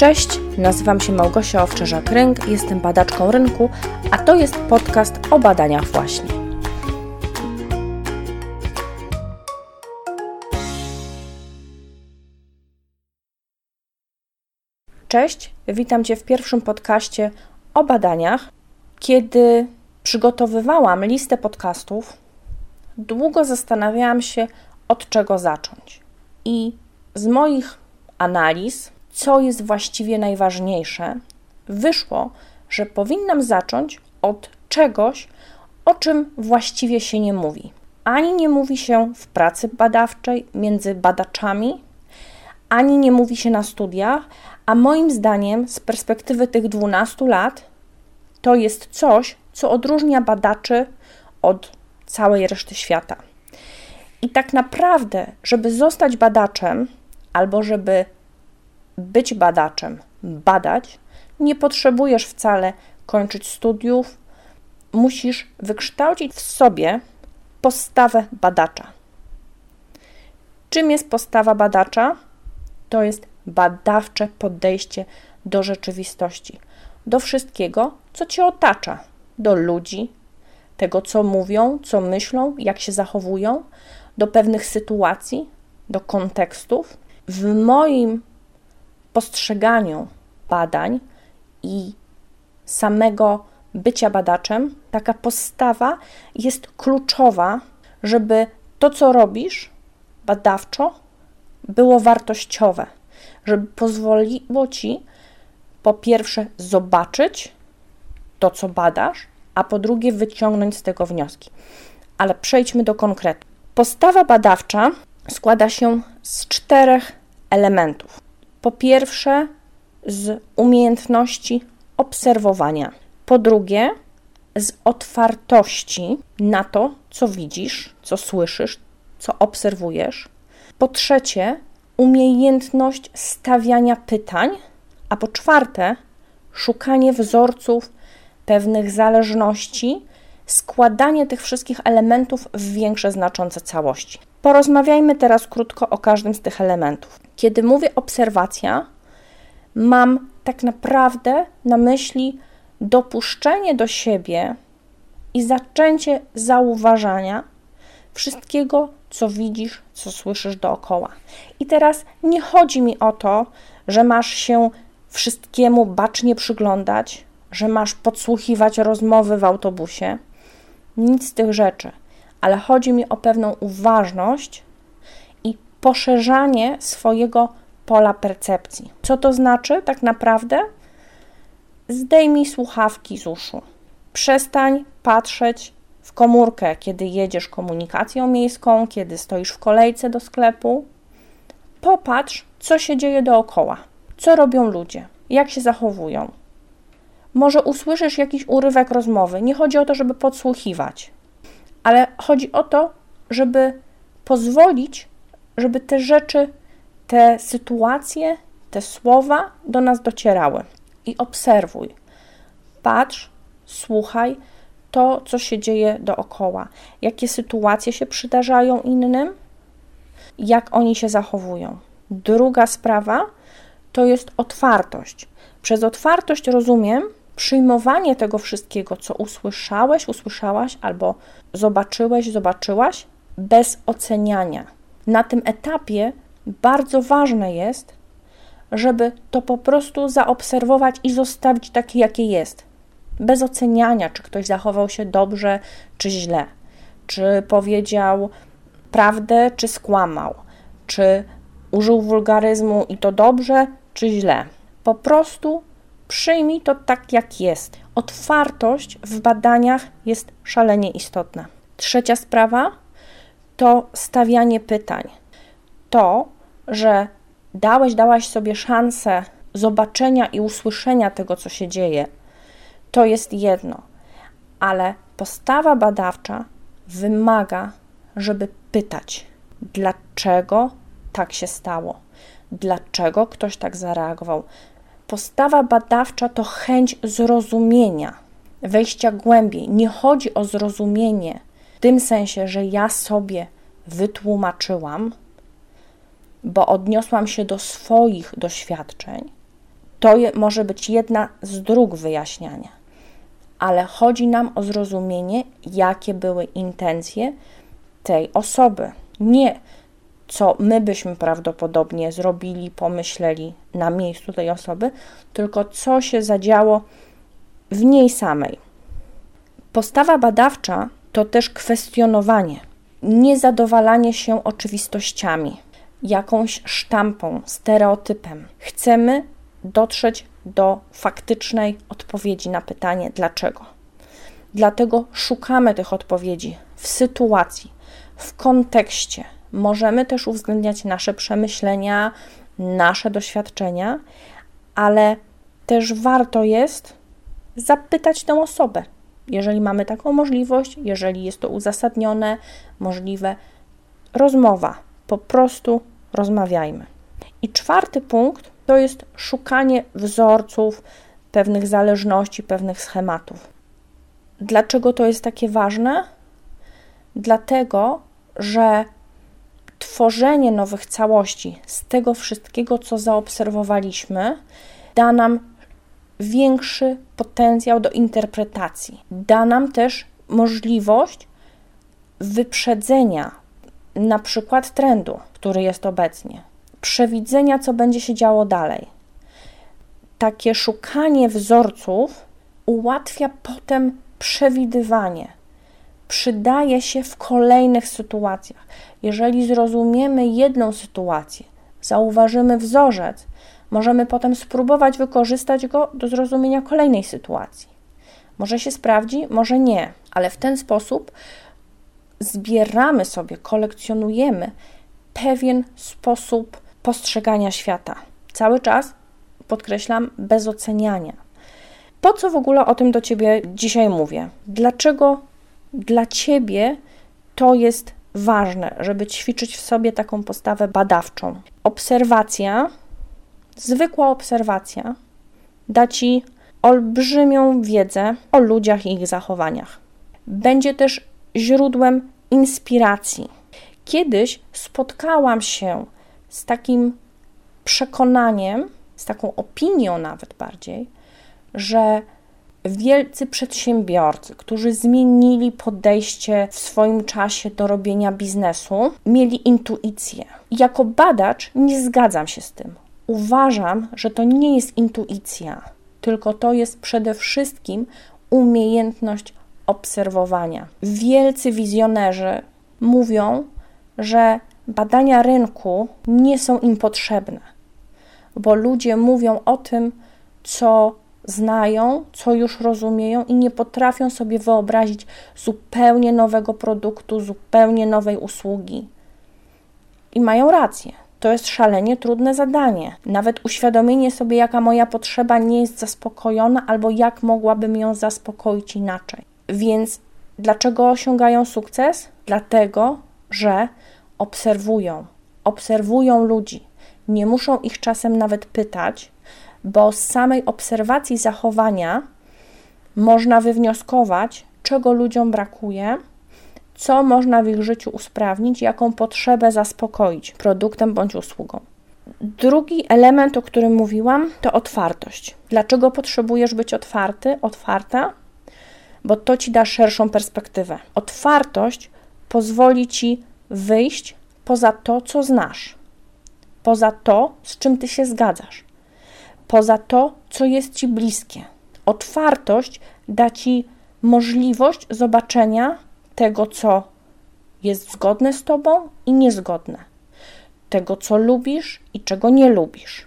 Cześć, nazywam się Małgosia Owczarza-Kręg, jestem badaczką rynku, a to jest podcast o badaniach właśnie. Cześć, witam Cię w pierwszym podcaście o badaniach. Kiedy przygotowywałam listę podcastów, długo zastanawiałam się, od czego zacząć. I z moich analiz co jest właściwie najważniejsze, wyszło, że powinnam zacząć od czegoś, o czym właściwie się nie mówi. Ani nie mówi się w pracy badawczej między badaczami, ani nie mówi się na studiach, a moim zdaniem, z perspektywy tych 12 lat, to jest coś, co odróżnia badaczy od całej reszty świata. I tak naprawdę, żeby zostać badaczem, albo żeby być badaczem, badać, nie potrzebujesz wcale kończyć studiów, musisz wykształcić w sobie postawę badacza. Czym jest postawa badacza? To jest badawcze podejście do rzeczywistości, do wszystkiego, co cię otacza, do ludzi, tego, co mówią, co myślą, jak się zachowują, do pewnych sytuacji, do kontekstów. W moim postrzeganiu badań i samego bycia badaczem, taka postawa jest kluczowa, żeby to, co robisz badawczo, było wartościowe, żeby pozwoliło ci po pierwsze zobaczyć to, co badasz, a po drugie wyciągnąć z tego wnioski. Ale przejdźmy do konkretu. Postawa badawcza składa się z czterech elementów. Po pierwsze, z umiejętności obserwowania. Po drugie, z otwartości na to, co widzisz, co słyszysz, co obserwujesz. Po trzecie, umiejętność stawiania pytań. A po czwarte, szukanie wzorców pewnych zależności, składanie tych wszystkich elementów w większe znaczące całości. Porozmawiajmy teraz krótko o każdym z tych elementów. Kiedy mówię obserwacja, mam tak naprawdę na myśli dopuszczenie do siebie i zaczęcie zauważania wszystkiego, co widzisz, co słyszysz dookoła. I teraz nie chodzi mi o to, że masz się wszystkiemu bacznie przyglądać, że masz podsłuchiwać rozmowy w autobusie. Nic z tych rzeczy, ale chodzi mi o pewną uważność poszerzanie swojego pola percepcji. Co to znaczy tak naprawdę? Zdejmij słuchawki z uszu. Przestań patrzeć w komórkę, kiedy jedziesz komunikacją miejską, kiedy stoisz w kolejce do sklepu. Popatrz, co się dzieje dookoła, co robią ludzie, jak się zachowują. Może usłyszysz jakiś urywek rozmowy. Nie chodzi o to, żeby podsłuchiwać, ale chodzi o to, żeby pozwolić żeby te rzeczy, te sytuacje, te słowa do nas docierały. I obserwuj, patrz, słuchaj to, co się dzieje dookoła, jakie sytuacje się przydarzają innym, jak oni się zachowują. Druga sprawa to jest otwartość. Przez otwartość rozumiem przyjmowanie tego wszystkiego, co usłyszałeś, usłyszałaś albo zobaczyłeś, zobaczyłaś, bez oceniania na tym etapie bardzo ważne jest, żeby to po prostu zaobserwować i zostawić takie, jakie jest. Bez oceniania, czy ktoś zachował się dobrze, czy źle, czy powiedział prawdę, czy skłamał, czy użył wulgaryzmu i to dobrze, czy źle. Po prostu przyjmij to tak, jak jest. Otwartość w badaniach jest szalenie istotna. Trzecia sprawa to stawianie pytań. To, że dałeś, dałaś sobie szansę zobaczenia i usłyszenia tego, co się dzieje, to jest jedno, ale postawa badawcza wymaga, żeby pytać, dlaczego tak się stało, dlaczego ktoś tak zareagował. Postawa badawcza to chęć zrozumienia, wejścia głębiej. Nie chodzi o zrozumienie w tym sensie, że ja sobie wytłumaczyłam, bo odniosłam się do swoich doświadczeń, To je, może być jedna z dróg wyjaśniania, ale chodzi nam o zrozumienie, jakie były intencje tej osoby. Nie co my byśmy prawdopodobnie zrobili, pomyśleli na miejscu tej osoby, tylko co się zadziało w niej samej. Postawa badawcza to też kwestionowanie, niezadowalanie się oczywistościami, jakąś sztampą, stereotypem. Chcemy dotrzeć do faktycznej odpowiedzi na pytanie dlaczego. Dlatego szukamy tych odpowiedzi w sytuacji, w kontekście. Możemy też uwzględniać nasze przemyślenia, nasze doświadczenia, ale też warto jest zapytać tę osobę, jeżeli mamy taką możliwość, jeżeli jest to uzasadnione, możliwe. Rozmowa, po prostu rozmawiajmy. I czwarty punkt to jest szukanie wzorców, pewnych zależności, pewnych schematów. Dlaczego to jest takie ważne? Dlatego, że tworzenie nowych całości z tego wszystkiego, co zaobserwowaliśmy, da nam większy potencjał do interpretacji. Da nam też możliwość wyprzedzenia na przykład trendu, który jest obecnie, przewidzenia, co będzie się działo dalej. Takie szukanie wzorców ułatwia potem przewidywanie. Przydaje się w kolejnych sytuacjach. Jeżeli zrozumiemy jedną sytuację, zauważymy wzorzec, możemy potem spróbować wykorzystać go do zrozumienia kolejnej sytuacji. Może się sprawdzi, może nie, ale w ten sposób zbieramy sobie, kolekcjonujemy pewien sposób postrzegania świata. Cały czas podkreślam, bez oceniania. Po co w ogóle o tym do ciebie dzisiaj mówię? Dlaczego dla ciebie to jest ważne, żeby ćwiczyć w sobie taką postawę badawczą? Obserwacja Zwykła obserwacja da ci olbrzymią wiedzę o ludziach i ich zachowaniach. Będzie też źródłem inspiracji. Kiedyś spotkałam się z takim przekonaniem, z taką opinią nawet bardziej, że wielcy przedsiębiorcy, którzy zmienili podejście w swoim czasie do robienia biznesu, mieli intuicję. Jako badacz nie zgadzam się z tym uważam, że to nie jest intuicja, tylko to jest przede wszystkim umiejętność obserwowania. Wielcy wizjonerzy mówią, że badania rynku nie są im potrzebne, bo ludzie mówią o tym, co znają, co już rozumieją i nie potrafią sobie wyobrazić zupełnie nowego produktu, zupełnie nowej usługi. I mają rację. To jest szalenie trudne zadanie. Nawet uświadomienie sobie, jaka moja potrzeba nie jest zaspokojona, albo jak mogłabym ją zaspokoić inaczej. Więc dlaczego osiągają sukces? Dlatego, że obserwują, obserwują ludzi. Nie muszą ich czasem nawet pytać, bo z samej obserwacji zachowania można wywnioskować, czego ludziom brakuje co można w ich życiu usprawnić, jaką potrzebę zaspokoić produktem bądź usługą. Drugi element, o którym mówiłam, to otwartość. Dlaczego potrzebujesz być otwarty, otwarta? Bo to ci da szerszą perspektywę. Otwartość pozwoli ci wyjść poza to, co znasz, poza to, z czym ty się zgadzasz, poza to, co jest ci bliskie. Otwartość da ci możliwość zobaczenia tego, co jest zgodne z tobą i niezgodne, tego, co lubisz i czego nie lubisz,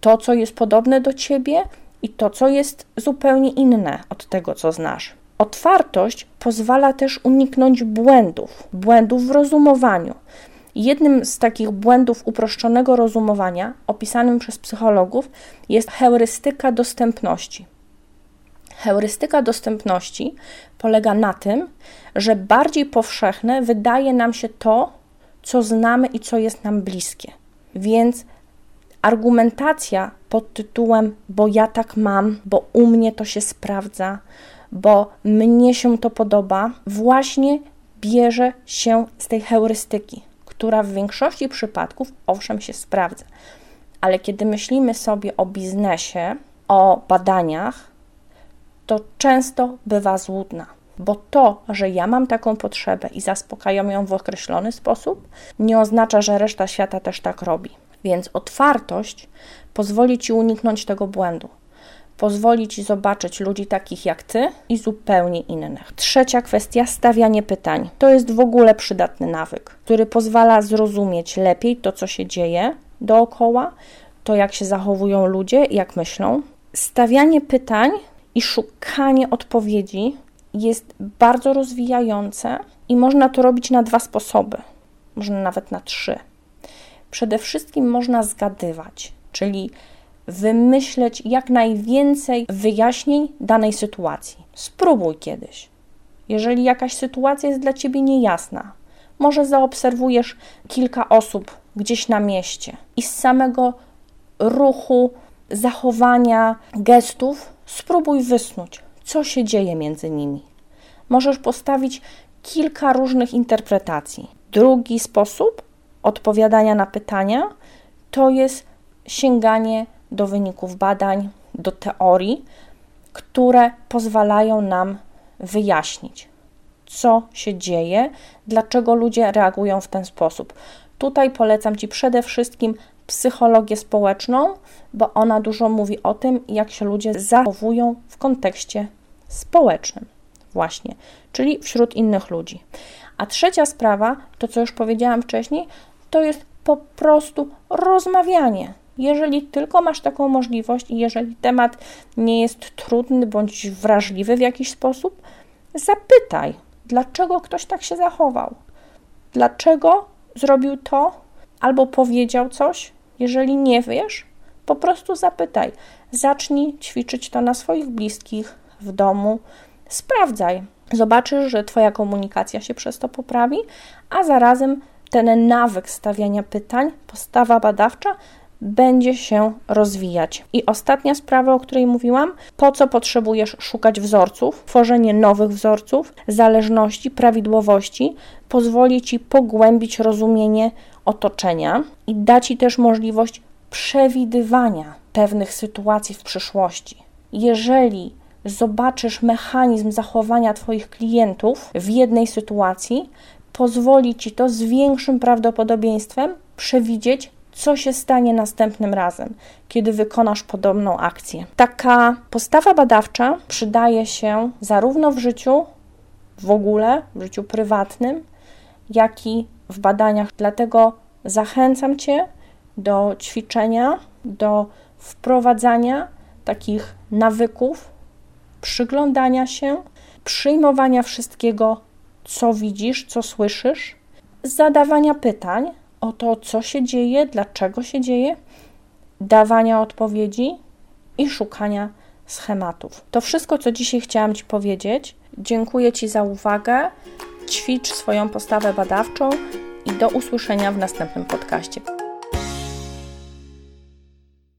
to, co jest podobne do ciebie i to, co jest zupełnie inne od tego, co znasz. Otwartość pozwala też uniknąć błędów, błędów w rozumowaniu. Jednym z takich błędów uproszczonego rozumowania, opisanym przez psychologów, jest heurystyka dostępności. Heurystyka dostępności polega na tym, że bardziej powszechne wydaje nam się to, co znamy i co jest nam bliskie. Więc argumentacja pod tytułem: Bo ja tak mam, bo u mnie to się sprawdza, bo mnie się to podoba, właśnie bierze się z tej heurystyki, która w większości przypadków owszem się sprawdza, Ale kiedy myślimy sobie o biznesie, o badaniach, to często bywa złudna, bo to, że ja mam taką potrzebę i zaspokajam ją w określony sposób, nie oznacza, że reszta świata też tak robi. Więc otwartość pozwoli ci uniknąć tego błędu. Pozwoli ci zobaczyć ludzi takich jak ty i zupełnie innych. Trzecia kwestia stawianie pytań. To jest w ogóle przydatny nawyk, który pozwala zrozumieć lepiej to, co się dzieje dookoła, to jak się zachowują ludzie, jak myślą. Stawianie pytań i szukanie odpowiedzi jest bardzo rozwijające i można to robić na dwa sposoby, można nawet na trzy. Przede wszystkim można zgadywać, czyli wymyśleć jak najwięcej wyjaśnień danej sytuacji. Spróbuj kiedyś. Jeżeli jakaś sytuacja jest dla ciebie niejasna, może zaobserwujesz kilka osób gdzieś na mieście i z samego ruchu, zachowania, gestów spróbuj wysnuć, co się dzieje między nimi. Możesz postawić kilka różnych interpretacji. Drugi sposób odpowiadania na pytania to jest sięganie do wyników badań, do teorii, które pozwalają nam wyjaśnić, co się dzieje, dlaczego ludzie reagują w ten sposób. Tutaj polecam Ci przede wszystkim psychologię społeczną, bo ona dużo mówi o tym, jak się ludzie zachowują w kontekście społecznym, właśnie, czyli wśród innych ludzi. A trzecia sprawa, to co już powiedziałam wcześniej, to jest po prostu rozmawianie. Jeżeli tylko masz taką możliwość i jeżeli temat nie jest trudny bądź wrażliwy w jakiś sposób, zapytaj, dlaczego ktoś tak się zachował, dlaczego zrobił to albo powiedział coś. Jeżeli nie wiesz, po prostu zapytaj. Zacznij ćwiczyć to na swoich bliskich, w domu. Sprawdzaj. Zobaczysz, że Twoja komunikacja się przez to poprawi, a zarazem ten nawyk stawiania pytań, postawa badawcza będzie się rozwijać. I ostatnia sprawa, o której mówiłam, po co potrzebujesz szukać wzorców, tworzenie nowych wzorców, zależności, prawidłowości pozwoli ci pogłębić rozumienie otoczenia i da ci też możliwość przewidywania pewnych sytuacji w przyszłości. Jeżeli zobaczysz mechanizm zachowania Twoich klientów w jednej sytuacji, pozwoli Ci to z większym prawdopodobieństwem przewidzieć, co się stanie następnym razem, kiedy wykonasz podobną akcję. Taka postawa badawcza przydaje się zarówno w życiu w ogóle, w życiu prywatnym, jak i w badaniach. Dlatego zachęcam Cię do ćwiczenia, do wprowadzania takich nawyków, przyglądania się, przyjmowania wszystkiego, co widzisz, co słyszysz, zadawania pytań o to, co się dzieje, dlaczego się dzieje, dawania odpowiedzi i szukania schematów. To wszystko, co dzisiaj chciałam Ci powiedzieć. Dziękuję Ci za uwagę. Ćwicz swoją postawę badawczą i do usłyszenia w następnym podcaście.